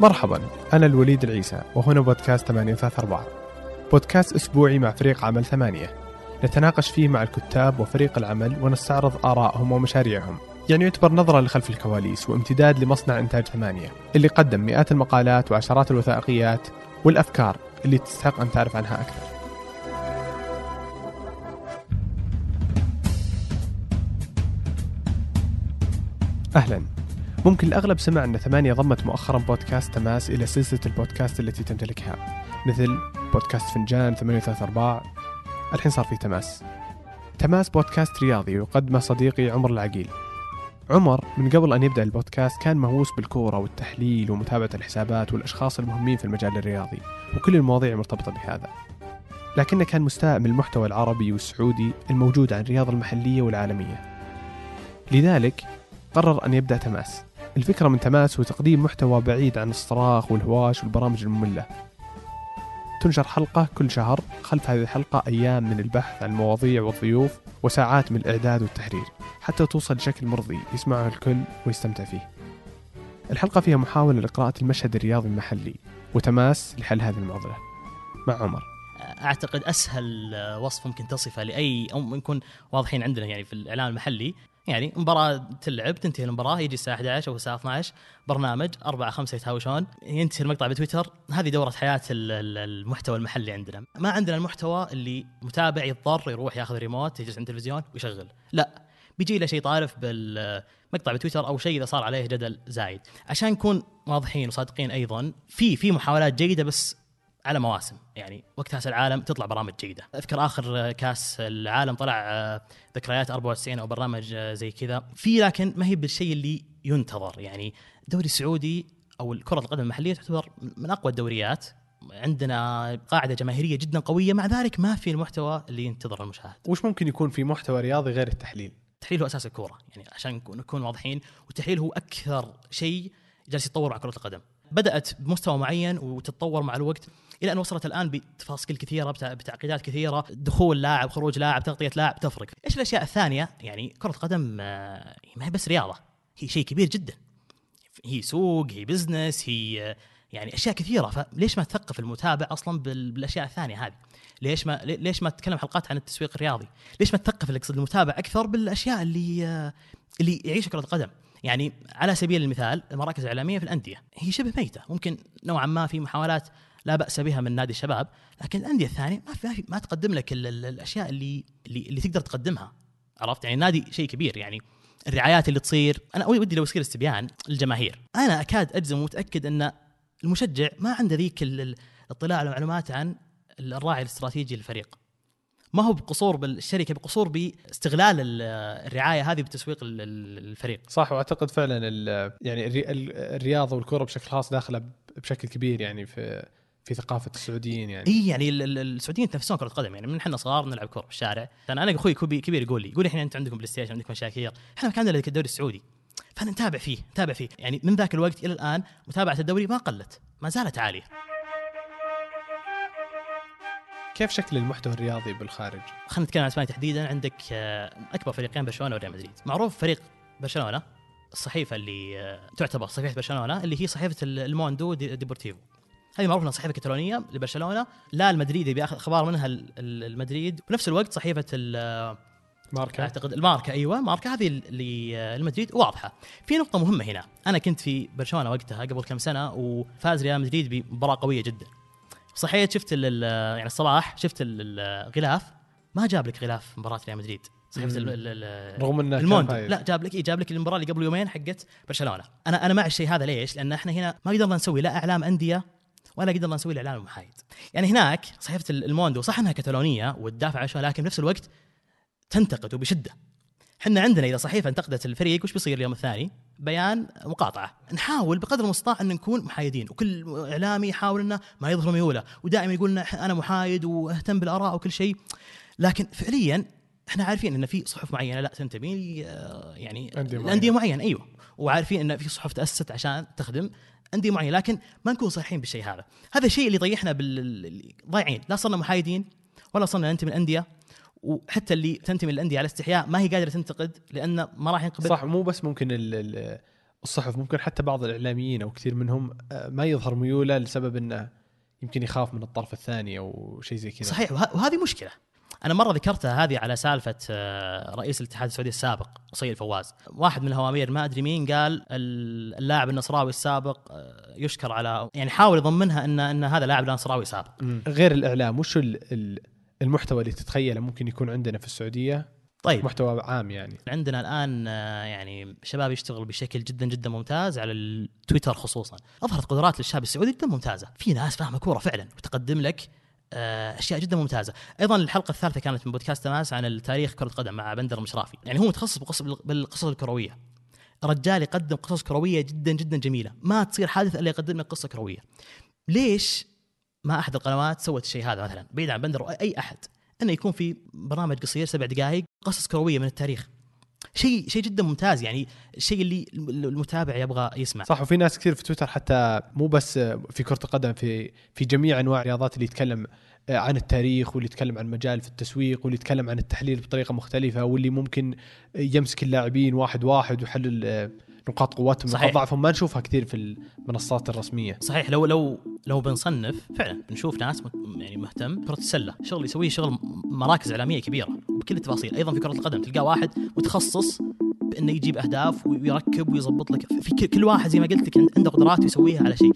مرحبا أنا الوليد العيسى وهنا بودكاست 834 بودكاست أسبوعي مع فريق عمل ثمانية. نتناقش فيه مع الكتاب وفريق العمل ونستعرض آرائهم ومشاريعهم. يعني يعتبر نظرة لخلف الكواليس وامتداد لمصنع إنتاج ثمانية اللي قدم مئات المقالات وعشرات الوثائقيات والأفكار اللي تستحق أن تعرف عنها أكثر. أهلا. ممكن الأغلب سمع أن ثمانية ضمت مؤخرا بودكاست تماس إلى سلسلة البودكاست التي تمتلكها. مثل بودكاست فنجان 834 الحين صار في تماس. تماس بودكاست رياضي يقدمه صديقي عمر العقيل. عمر من قبل أن يبدأ البودكاست كان مهووس بالكورة والتحليل ومتابعة الحسابات والأشخاص المهمين في المجال الرياضي وكل المواضيع المرتبطة بهذا. لكنه كان مستاء من المحتوى العربي والسعودي الموجود عن الرياضة المحلية والعالمية. لذلك قرر أن يبدأ تماس. الفكرة من تماس هو تقديم محتوى بعيد عن الصراخ والهواش والبرامج المملة. تنشر حلقة كل شهر خلف هذه الحلقة أيام من البحث عن المواضيع والضيوف وساعات من الإعداد والتحرير حتى توصل بشكل مرضي يسمعه الكل ويستمتع فيه. الحلقة فيها محاولة لقراءة المشهد الرياضي المحلي وتماس لحل هذه المعضلة. مع عمر. أعتقد أسهل وصف ممكن تصفه لأي أو نكون واضحين عندنا يعني في الإعلام المحلي. يعني مباراة تلعب تنتهي المباراة يجي الساعة 11 أو الساعة 12 برنامج أربعة خمسة يتهاوشون ينتهي المقطع بتويتر. هذه دورة حياة المحتوى المحلي عندنا. ما عندنا المحتوى اللي متابع يضطر يروح ياخذ ريموت يجلس عند التلفزيون ويشغل. لا بيجي له شيء طارف بالمقطع بتويتر أو شيء إذا صار عليه جدل زايد. عشان نكون واضحين وصادقين أيضا في في محاولات جيدة بس على مواسم. يعني وقت كاس العالم تطلع برامج جيدة. أذكر آخر كاس العالم طلع آه، ذكريات 94 أو برنامج آه، زي كذا. في لكن ما هي بالشيء اللي ينتظر. يعني الدوري السعودي أو كره القدم المحلية تعتبر من أقوى الدوريات. عندنا قاعدة جماهيرية جدا قوية. مع ذلك ما في المحتوى اللي ينتظر المشاهد. وش ممكن يكون في محتوى رياضي غير التحليل؟ التحليل هو أساس الكورة. يعني عشان نكون واضحين والتحليل هو أكثر شيء جالس يتطور مع كرة القدم. بدأت بمستوى معين وتتطور مع الوقت إلى أن وصلت الآن بتفاصيل كثيرة بتعقيدات كثيرة دخول لاعب خروج لاعب تغطية لاعب تفرق. إيش الأشياء الثانية؟ يعني كرة القدم آه، ما هي بس رياضة هي شيء كبير جدا. هي سوق هي بزنس هي يعني أشياء كثيرة. فليش ما تثقف المتابع أصلا بالأشياء الثانية هذه؟ ليش ما ليش ما تتكلم حلقات عن التسويق الرياضي؟ ليش ما تثقف المتابع أكثر بالأشياء اللي آه، اللي يعيش كرة القدم يعني على سبيل المثال المراكز الإعلامية في الأندية هي شبه ميتة ممكن نوعا ما في محاولات لا بأس بها من نادي الشباب لكن الأندية الثانية ما في ما تقدم لك الأشياء اللي اللي, اللي تقدر تقدمها عرفت؟ يعني النادي شيء كبير يعني الرعايات اللي تصير أنا ودي لو يصير استبيان للجماهير أنا أكاد أجزم ومتأكد أن المشجع ما عنده ذيك الاطلاع على المعلومات عن الراعي الاستراتيجي للفريق. ما هو بقصور بالشركة بقصور باستغلال الرعاية هذه بتسويق الفريق. صح وأعتقد فعلا يعني الرياضة والكرة بشكل خاص داخلة بشكل كبير يعني في في ثقافة السعوديين يعني. إي يعني السعوديين يتنافسون كرة قدم يعني. من إحنا صغار نلعب كرة في الشارع. أنا أنا أخوي كبير يقول لي يقول إحنا أنتم عندكم بلاي ستيشن عندكم مشاكير إحنا كان عندنا الدوري السعودي. فنتابع فيه نتابع فيه. يعني من ذاك الوقت إلى الآن متابعة الدوري ما قلت ما زالت عالية. كيف شكل المحتوى الرياضي بالخارج؟ خلينا نتكلم عن إسبانيا تحديدا. عندك آه، أكبر فريقين برشلونة وريال مدريد. معروف فريق برشلونة الصحيفة اللي آه، تعتبر صحيفة برشلونة اللي هي صحيفة الموندو ديبورتيفو. هذه معروفة إنها صحيفة كتالونيه لبرشلونة لا المدريدي بياخذ أخبار منها المدريد. بنفس الوقت صحيفة ماركا. أعتقد الماركا أيوه ماركا. هذه اللي المدريد واضحة. في نقطة مهمة هنا. أنا كنت في برشلونة وقتها قبل كم سنة وفاز ريال مدريد بمباراة قوية جدا. صحيت شفت يعني الصباح شفت الغلاف ما جاب لك غلاف مباراة ريال مدريد. صحيفه رغم إنه الموندو لا جاب لك إيه؟ جاب لك المباراة اللي قبل يومين حقت برشلونة. أنا أنا مع الشيء هذا ليش؟ لأن إحنا هنا ما قدرنا نسوي لا إعلام أندية ولا قدرنا نسوي الاعلام المحايد يعني هناك صحيفه الموندو صح إنها كتالونيه وتدافع عن لكن بنفس الوقت تنتقد وبشدة. إحنا عندنا إذا صحيفه انتقدت الفريق وش بيصير اليوم الثاني؟ بيان مقاطعة. نحاول بقدر المستطاع أن نكون محايدين وكل إعلامي يحاول إنه ما يظهر ميوله ودائما يقول لنا أنا محايد وأهتم بالآراء وكل شيء. لكن فعليا إحنا عارفين إن في صحف معينة لا تنتمي يعني الأندية معينة أيوه. وعارفين إن في صحف تأسست عشان تخدم أندية معينة لكن ما نكون صحيحين بالشيء هذا. هذا الشيء اللي يضيعنا بال ضايعين. لا صرنا محايدين ولا صرنا ننتمي الانديه وحتى اللي تنتمي للأندية على استحياء ما هي قادرة تنتقد لأن ما راح ينقبل. صح مو بس ممكن ال ال الصحف ممكن حتى بعض الإعلاميين أو كثير منهم آه، ما يظهر ميوله لسبب إنه يمكن يخاف من الطرف الثاني أو شيء زي كذا. صحيح وه- وهذه مشكلة. أنا مرة ذكرتها هذه على سالفة آه، رئيس الاتحاد السعودي السابق قصي الفواز. واحد من الهوامير ما أدري مين قال ال- اللاعب النصراوي السابق آه، يشكر على يعني حاول يضمنها ان إن هذا لاعب نصراوي سابق. غير الإعلام وش ال- المحتوى اللي تتخيله ممكن يكون عندنا في السعودية؟ طيب. محتوى عام يعني. عندنا الآن آه، يعني شباب يشتغل بشكل جدا جدا ممتاز على التويتر خصوصا. أظهرت قدرات للشاب السعودي جدا ممتازة. في ناس فاهمة كورة فعلا وتقدم لك آه، أشياء جدا ممتازة. أيضا الحلقة الثالثة كانت من بودكاست تماس عن التاريخ كرة القدم مع بندر المشرافي. يعني هو متخصص بالقصص الكروية. رجال يقدم قصص كروية جدا جدا جميلة. ما تصير حادث إلا يقدم لك قصة كروية. ليش ما أحد القنوات سوت الشيء هذا مثلا بعيد عن بندر اي أحد إنه يكون في برنامج قصير سبع دقائق قصص كروية من التاريخ. شيء شيء جدا ممتاز يعني الشيء اللي المتابع يبغى يسمع. صح وفي ناس كثير في تويتر حتى مو بس في كرة القدم في في جميع أنواع الرياضات اللي يتكلم عن التاريخ واللي يتكلم عن مجال في التسويق واللي يتكلم عن التحليل بطريقة مختلفة واللي ممكن يمسك اللاعبين واحد واحد ويحلل نقاط قوتهم صحيح. نقاط ضعفهم ما نشوفها كثير في المنصات الرسمية. صحيح لو لو لو بنصنف فعلا بنشوف ناس يعني مهتم كرة السلة. شغل يسويه شغل مراكز إعلامية كبيرة بكل التفاصيل. أيضا في كرة القدم تلقى واحد متخصص بأنه يجيب أهداف ويركب ويظبط لك. في كل واحد زي ما قلت لك عنده قدرات يسويها على شيء.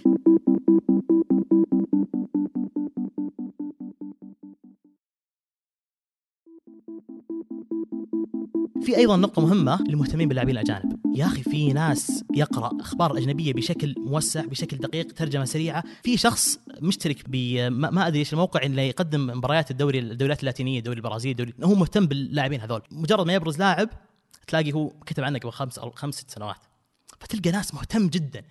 في أيضا نقطة مهمة للمهتمين باللاعبين الأجانب. يا أخي في ناس يقرأ أخبار أجنبية بشكل موسع بشكل دقيق ترجمة سريعة. في شخص مشترك ب ما أدري إيش الموقع اللي يقدم مباريات الدوري الدوريات اللاتينية الدوري البرازيلي الدوري هو مهتم باللاعبين هذول. مجرد ما يبرز لاعب تلاقي هو كتب عنه قبل خمس أو خمس ست سنوات. فتلقى ناس مهتم جدا.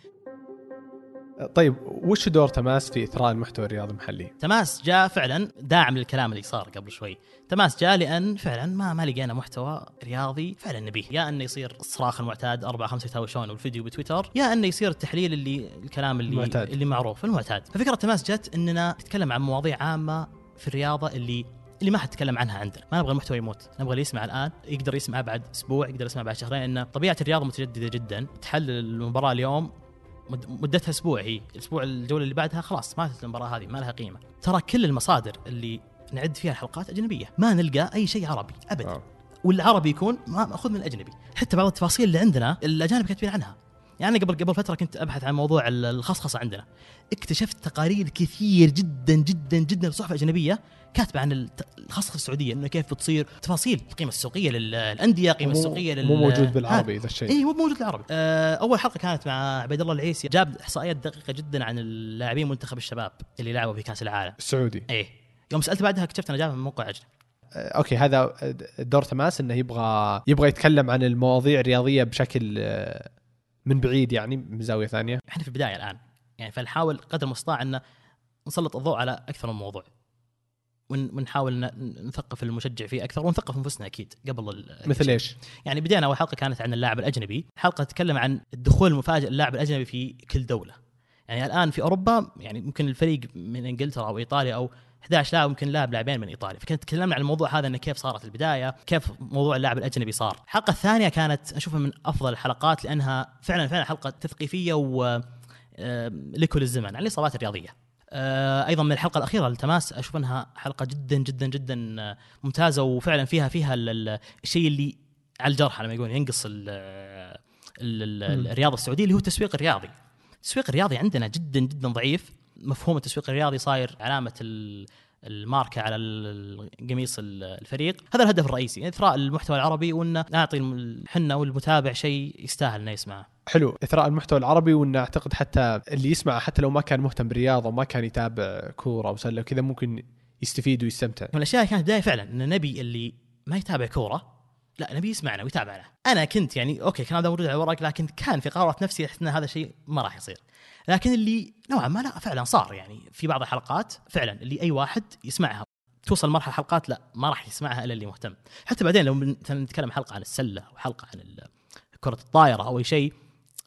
طيب وش دور تماس في إثراء المحتوى الرياضي المحلي؟ تماس جاء فعلا داعم للكلام اللي صار قبل شوي. تماس جاء لأن فعلا ما ما لقينا محتوى رياضي فعلا نبيه. يا أنه يصير الصراخ المعتاد أربعة خمسة يتهاوشون والفيديو بتويتر يا أنه يصير التحليل اللي الكلام اللي المعتاد. اللي معروف المعتاد. ففكرة تماس جت إننا نتكلم عن مواضيع عامة في الرياضة اللي اللي ما حد تكلم عنها عندنا. ما نبغى المحتوى يموت. نبغى اللي يسمع الآن يقدر يسمع بعد أسبوع يقدر يسمع بعد شهرين لأن طبيعة الرياضة متجددة جدا. تحلل المباراة اليوم مدتها أسبوع هي الأسبوع الجولة اللي بعدها خلاص ماتت المباراة هذه ما لها قيمة. ترى كل المصادر اللي نعد فيها الحلقات أجنبية ما نلقى أي شيء عربي ابدا آه. والعربي يكون ما- مأخوذ من الأجنبي. حتى بعض التفاصيل اللي عندنا الأجانب كاتبين عنها. يعني قبل قبل فترة كنت أبحث عن موضوع ال- الخصخصة عندنا. اكتشفت تقارير كثير جدا جدا جدا صحف أجنبية كاتبة عن الخصخصة السعودية إنه كيف بتصير تفاصيل القيمة السوقية للانديه القيمه السوقية لل مو موجود. بالعربي ذا الشيء. اي مو موجود بالعربي. آه، أول حلقة كانت مع عبيد الله العيسي جاب إحصائيات دقيقة جدا عن اللاعبين منتخب الشباب اللي لعبوا في كأس العالم. السعودي. إيه. يوم سألت بعدها اكتشفت إنه جابها من موقع أجنبي. آه، أوكي هذا دور تماس إنه يبغى يبغى يتكلم عن المواضيع الرياضية بشكل آه، من بعيد يعني من زاوية ثانية إحنا في البداية الآن يعني فنحاول قدر المستطاع إن نسلط الضوء على أكثر من موضوع ون- ونحاول نثقف المشجع فيه أكثر ونثقف أنفسنا أكيد قبل ال- مثل إيش؟ يعني بدينا أول حلقة كانت عن اللاعب الأجنبي، حلقة تتكلم عن الدخول المفاجئ للاعب الأجنبي في كل دولة. يعني الآن في أوروبا يعني ممكن الفريق من إنجلترا أو إيطاليا أو 11 لاعب ممكن لاعب لاعبين من إيطاليا، فكنت تكلمنا عن الموضوع هذا إنه كيف صارت البداية، كيف موضوع اللاعب الأجنبي صار. الحلقة الثانية كانت أشوفها من أفضل الحلقات لأنها فعلا فعلا حلقة تثقيفية و آه، لكل الزمن عن الإصابات الرياضية. آه، أيضا من الحلقة الأخيرة للتماس أشوف أنها حلقة جدا جدا جدا آه، ممتازة وفعلا فيها فيها ال- ال- الشيء اللي على الجرح لما يقول ينقص ال ال ال مم. الرياضة السعودية اللي هو التسويق الرياضي. التسويق الرياضي عندنا جدا جدا ضعيف، مفهوم التسويق الرياضي صاير علامة ال- الماركة على قميص ال- الفريق، هذا الهدف الرئيسي، إثراء المحتوى العربي وان نعطي حنا والمتابع شيء يستاهل إنه يسمعه. حلو. إثراء المحتوى العربي وان أعتقد حتى اللي يسمع حتى لو ما كان مهتم بالرياضة وما كان يتابع كورة وسله وكذا ممكن يستفيد ويستمتع. من الاشياء كانت بداية فعلا إن نبي اللي ما يتابع كورة لا نبي يسمعنا ويتابعنا. أنا كنت يعني أوكي كان هذا موجود على الورق لكن كان في قرارات نفسي أحس إن هذا الشيء ما راح يصير. لكن اللي نوعا ما لا فعلا صار يعني في بعض الحلقات فعلا اللي أي واحد يسمعها توصل مرحلة حلقات لا ما راح يسمعها إلا اللي مهتم. حتى بعدين لو نتكلم حلقة عن السلة أو حلقة عن كرة الطائرة أو أي شيء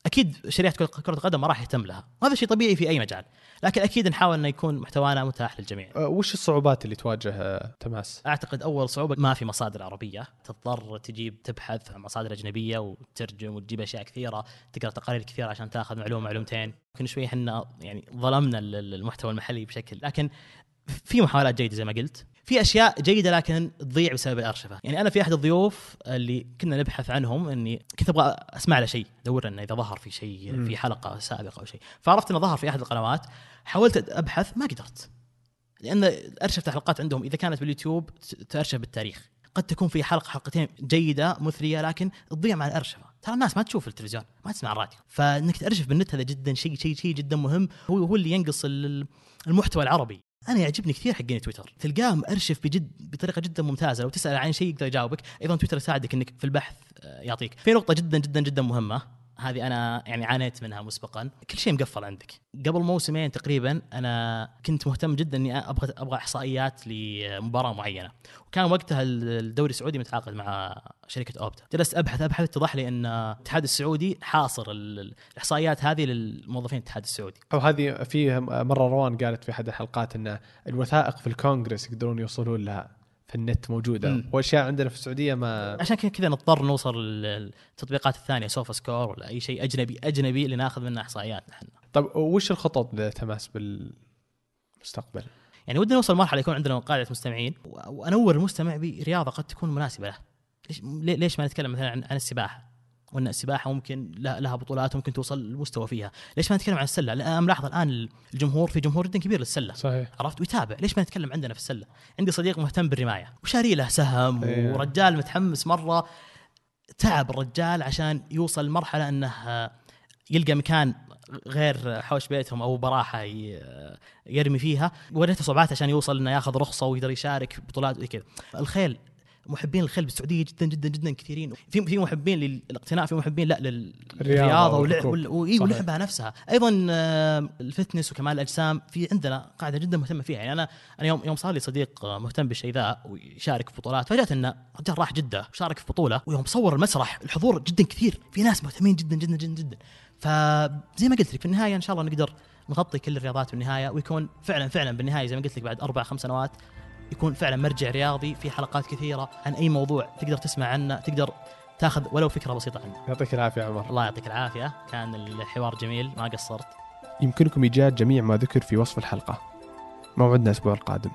أكيد شريحة كره كرة القدم ما راح يهتم لها. وهذا شيء طبيعي في أي مجال. لكن أكيد نحاول إنه يكون محتوانا متاح للجميع. أه، وش الصعوبات اللي تواجه أه، تماس؟ أعتقد أول صعوبة ما في مصادر عربية. تضطر تجيب تبحث عن مصادر أجنبية وتترجم وتجيب أشياء كثيرة تقرأ تقارير كثيرة عشان تاخذ معلومة معلومتين. يمكن شوي إحنا يعني ظلمنا ال- المحتوى المحلي بشكل. لكن في محاولات جيدة زي ما قلت. في أشياء جيدة لكن تضيع بسبب الأرشفة. يعني أنا في أحد الضيوف اللي كنا نبحث عنهم إني كنت أبغى أسمع له شيء ادور إنه إذا ظهر في شيء. في حلقة سابقة أو شيء. فعرفت إنه ظهر في أحد القنوات حاولت أبحث ما قدرت. لأن أرشفة الحلقات عندهم إذا كانت باليوتيوب تأرشف بالتاريخ. قد تكون في حلقة حلقتين جيدة مثرية لكن تضيع مع الأرشفة. ترى الناس ما تشوف التلفزيون ما تسمع الراديو. فإنك تأرشف بالنت هذا جدا شيء شيء شيء جدا مهم. هو هو اللي ينقص ال- المحتوى العربي. أنا يعجبني كثير حقين تويتر. تلقاه مأرشف بجد بطريقة جدا ممتازة. لو تسأل عن شيء يقدر يجاوبك. أيضا تويتر يساعدك إنك في البحث آه، يعطيك. في نقطة جدا جدا جدا مهمة. هذه أنا يعني عانيت منها مسبقا. كل شيء مقفل عندك. قبل موسمين تقريبا أنا كنت مهتم جدا إني أبغى أبغى إحصائيات لمباراة معينة. وكان وقتها الدوري السعودي متعاقد مع شركة أوبتا. جلست ابحث أبحث اتضح لي إن الاتحاد السعودي حاصر ال- الإحصائيات هذه للموظفين الاتحاد السعودي. أو هذه في مرة روان قالت في أحد الحلقات إن الوثائق في الكونغرس يقدرون يوصلون لها. في النت موجودة. وأشياء عندنا في السعودية ما عشان كذا كذا نضطر نوصل للتطبيقات الثانية سوفا سكور ولا أي شيء اجنبي أجنبي اللي ناخذ منه إحصائيات نحن. طيب وش الخطط لتماس بالمستقبل؟ يعني ودنا نوصل مرحله يكون عندنا قاعدة مستمعين. وأنور المستمع برياضة قد تكون مناسبة له. ليش ليش ما نتكلم مثلا عن, عن السباحة؟ وإن السباحة ممكن لها بطولات ممكن توصل المستوى فيها. ليش ما نتكلم عن السلة؟ أنا ملاحظ الآن الجمهور في جمهور جدا كبير للسلة. صحيح. عرفت؟ ويتابع. ليش ما نتكلم عندنا في السلة؟ عندي صديق مهتم بالرماية وشاري له سهم إيه. ورجال متحمس مرة. تعب الرجال عشان يوصل لمرحلة إنه يلقى مكان غير حوش بيتهم أو براحة يرمي فيها. وريته صعوبات عشان يوصل إنه ياخذ رخصة ويقدر يشارك بطولات وزي كذا الخيل محبين الخيل بالسعودية جدا جدا جدا كثيرين. في في محبين للاقتناء في محبين لا للرياضة. ولعبها نفسها. أيضا آه، ال fitness وكمال الأجسام في عندنا قاعدة جدا مهتمة فيها. يعني أنا أنا يوم يوم صار لي صديق آه، مهتم بالشيء ذا ويشارك في بطولات فجأة إنه رجال راح جدة وشارك في بطولة ويوم صور المسرح الحضور جدا كثير. في ناس مهتمين جدا جدا جدا جدا. فزي ما قلت لك في النهاية إن شاء الله نقدر نغطي كل الرياضات بالنهاية ويكون فعلا فعلا بالنهاية زي ما قلت لك بعد أربع خمس سنوات يكون فعلا مرجع رياضي في حلقات كثيرة عن أي موضوع تقدر تسمع عنه تقدر تاخذ ولو فكرة بسيطة عنه. يعطيك العافية عمر. الله يعطيك العافية. كان الحوار جميل ما قصرت. يمكنكم إيجاد جميع ما ذكر في وصف الحلقة. موعدنا الأسبوع القادم.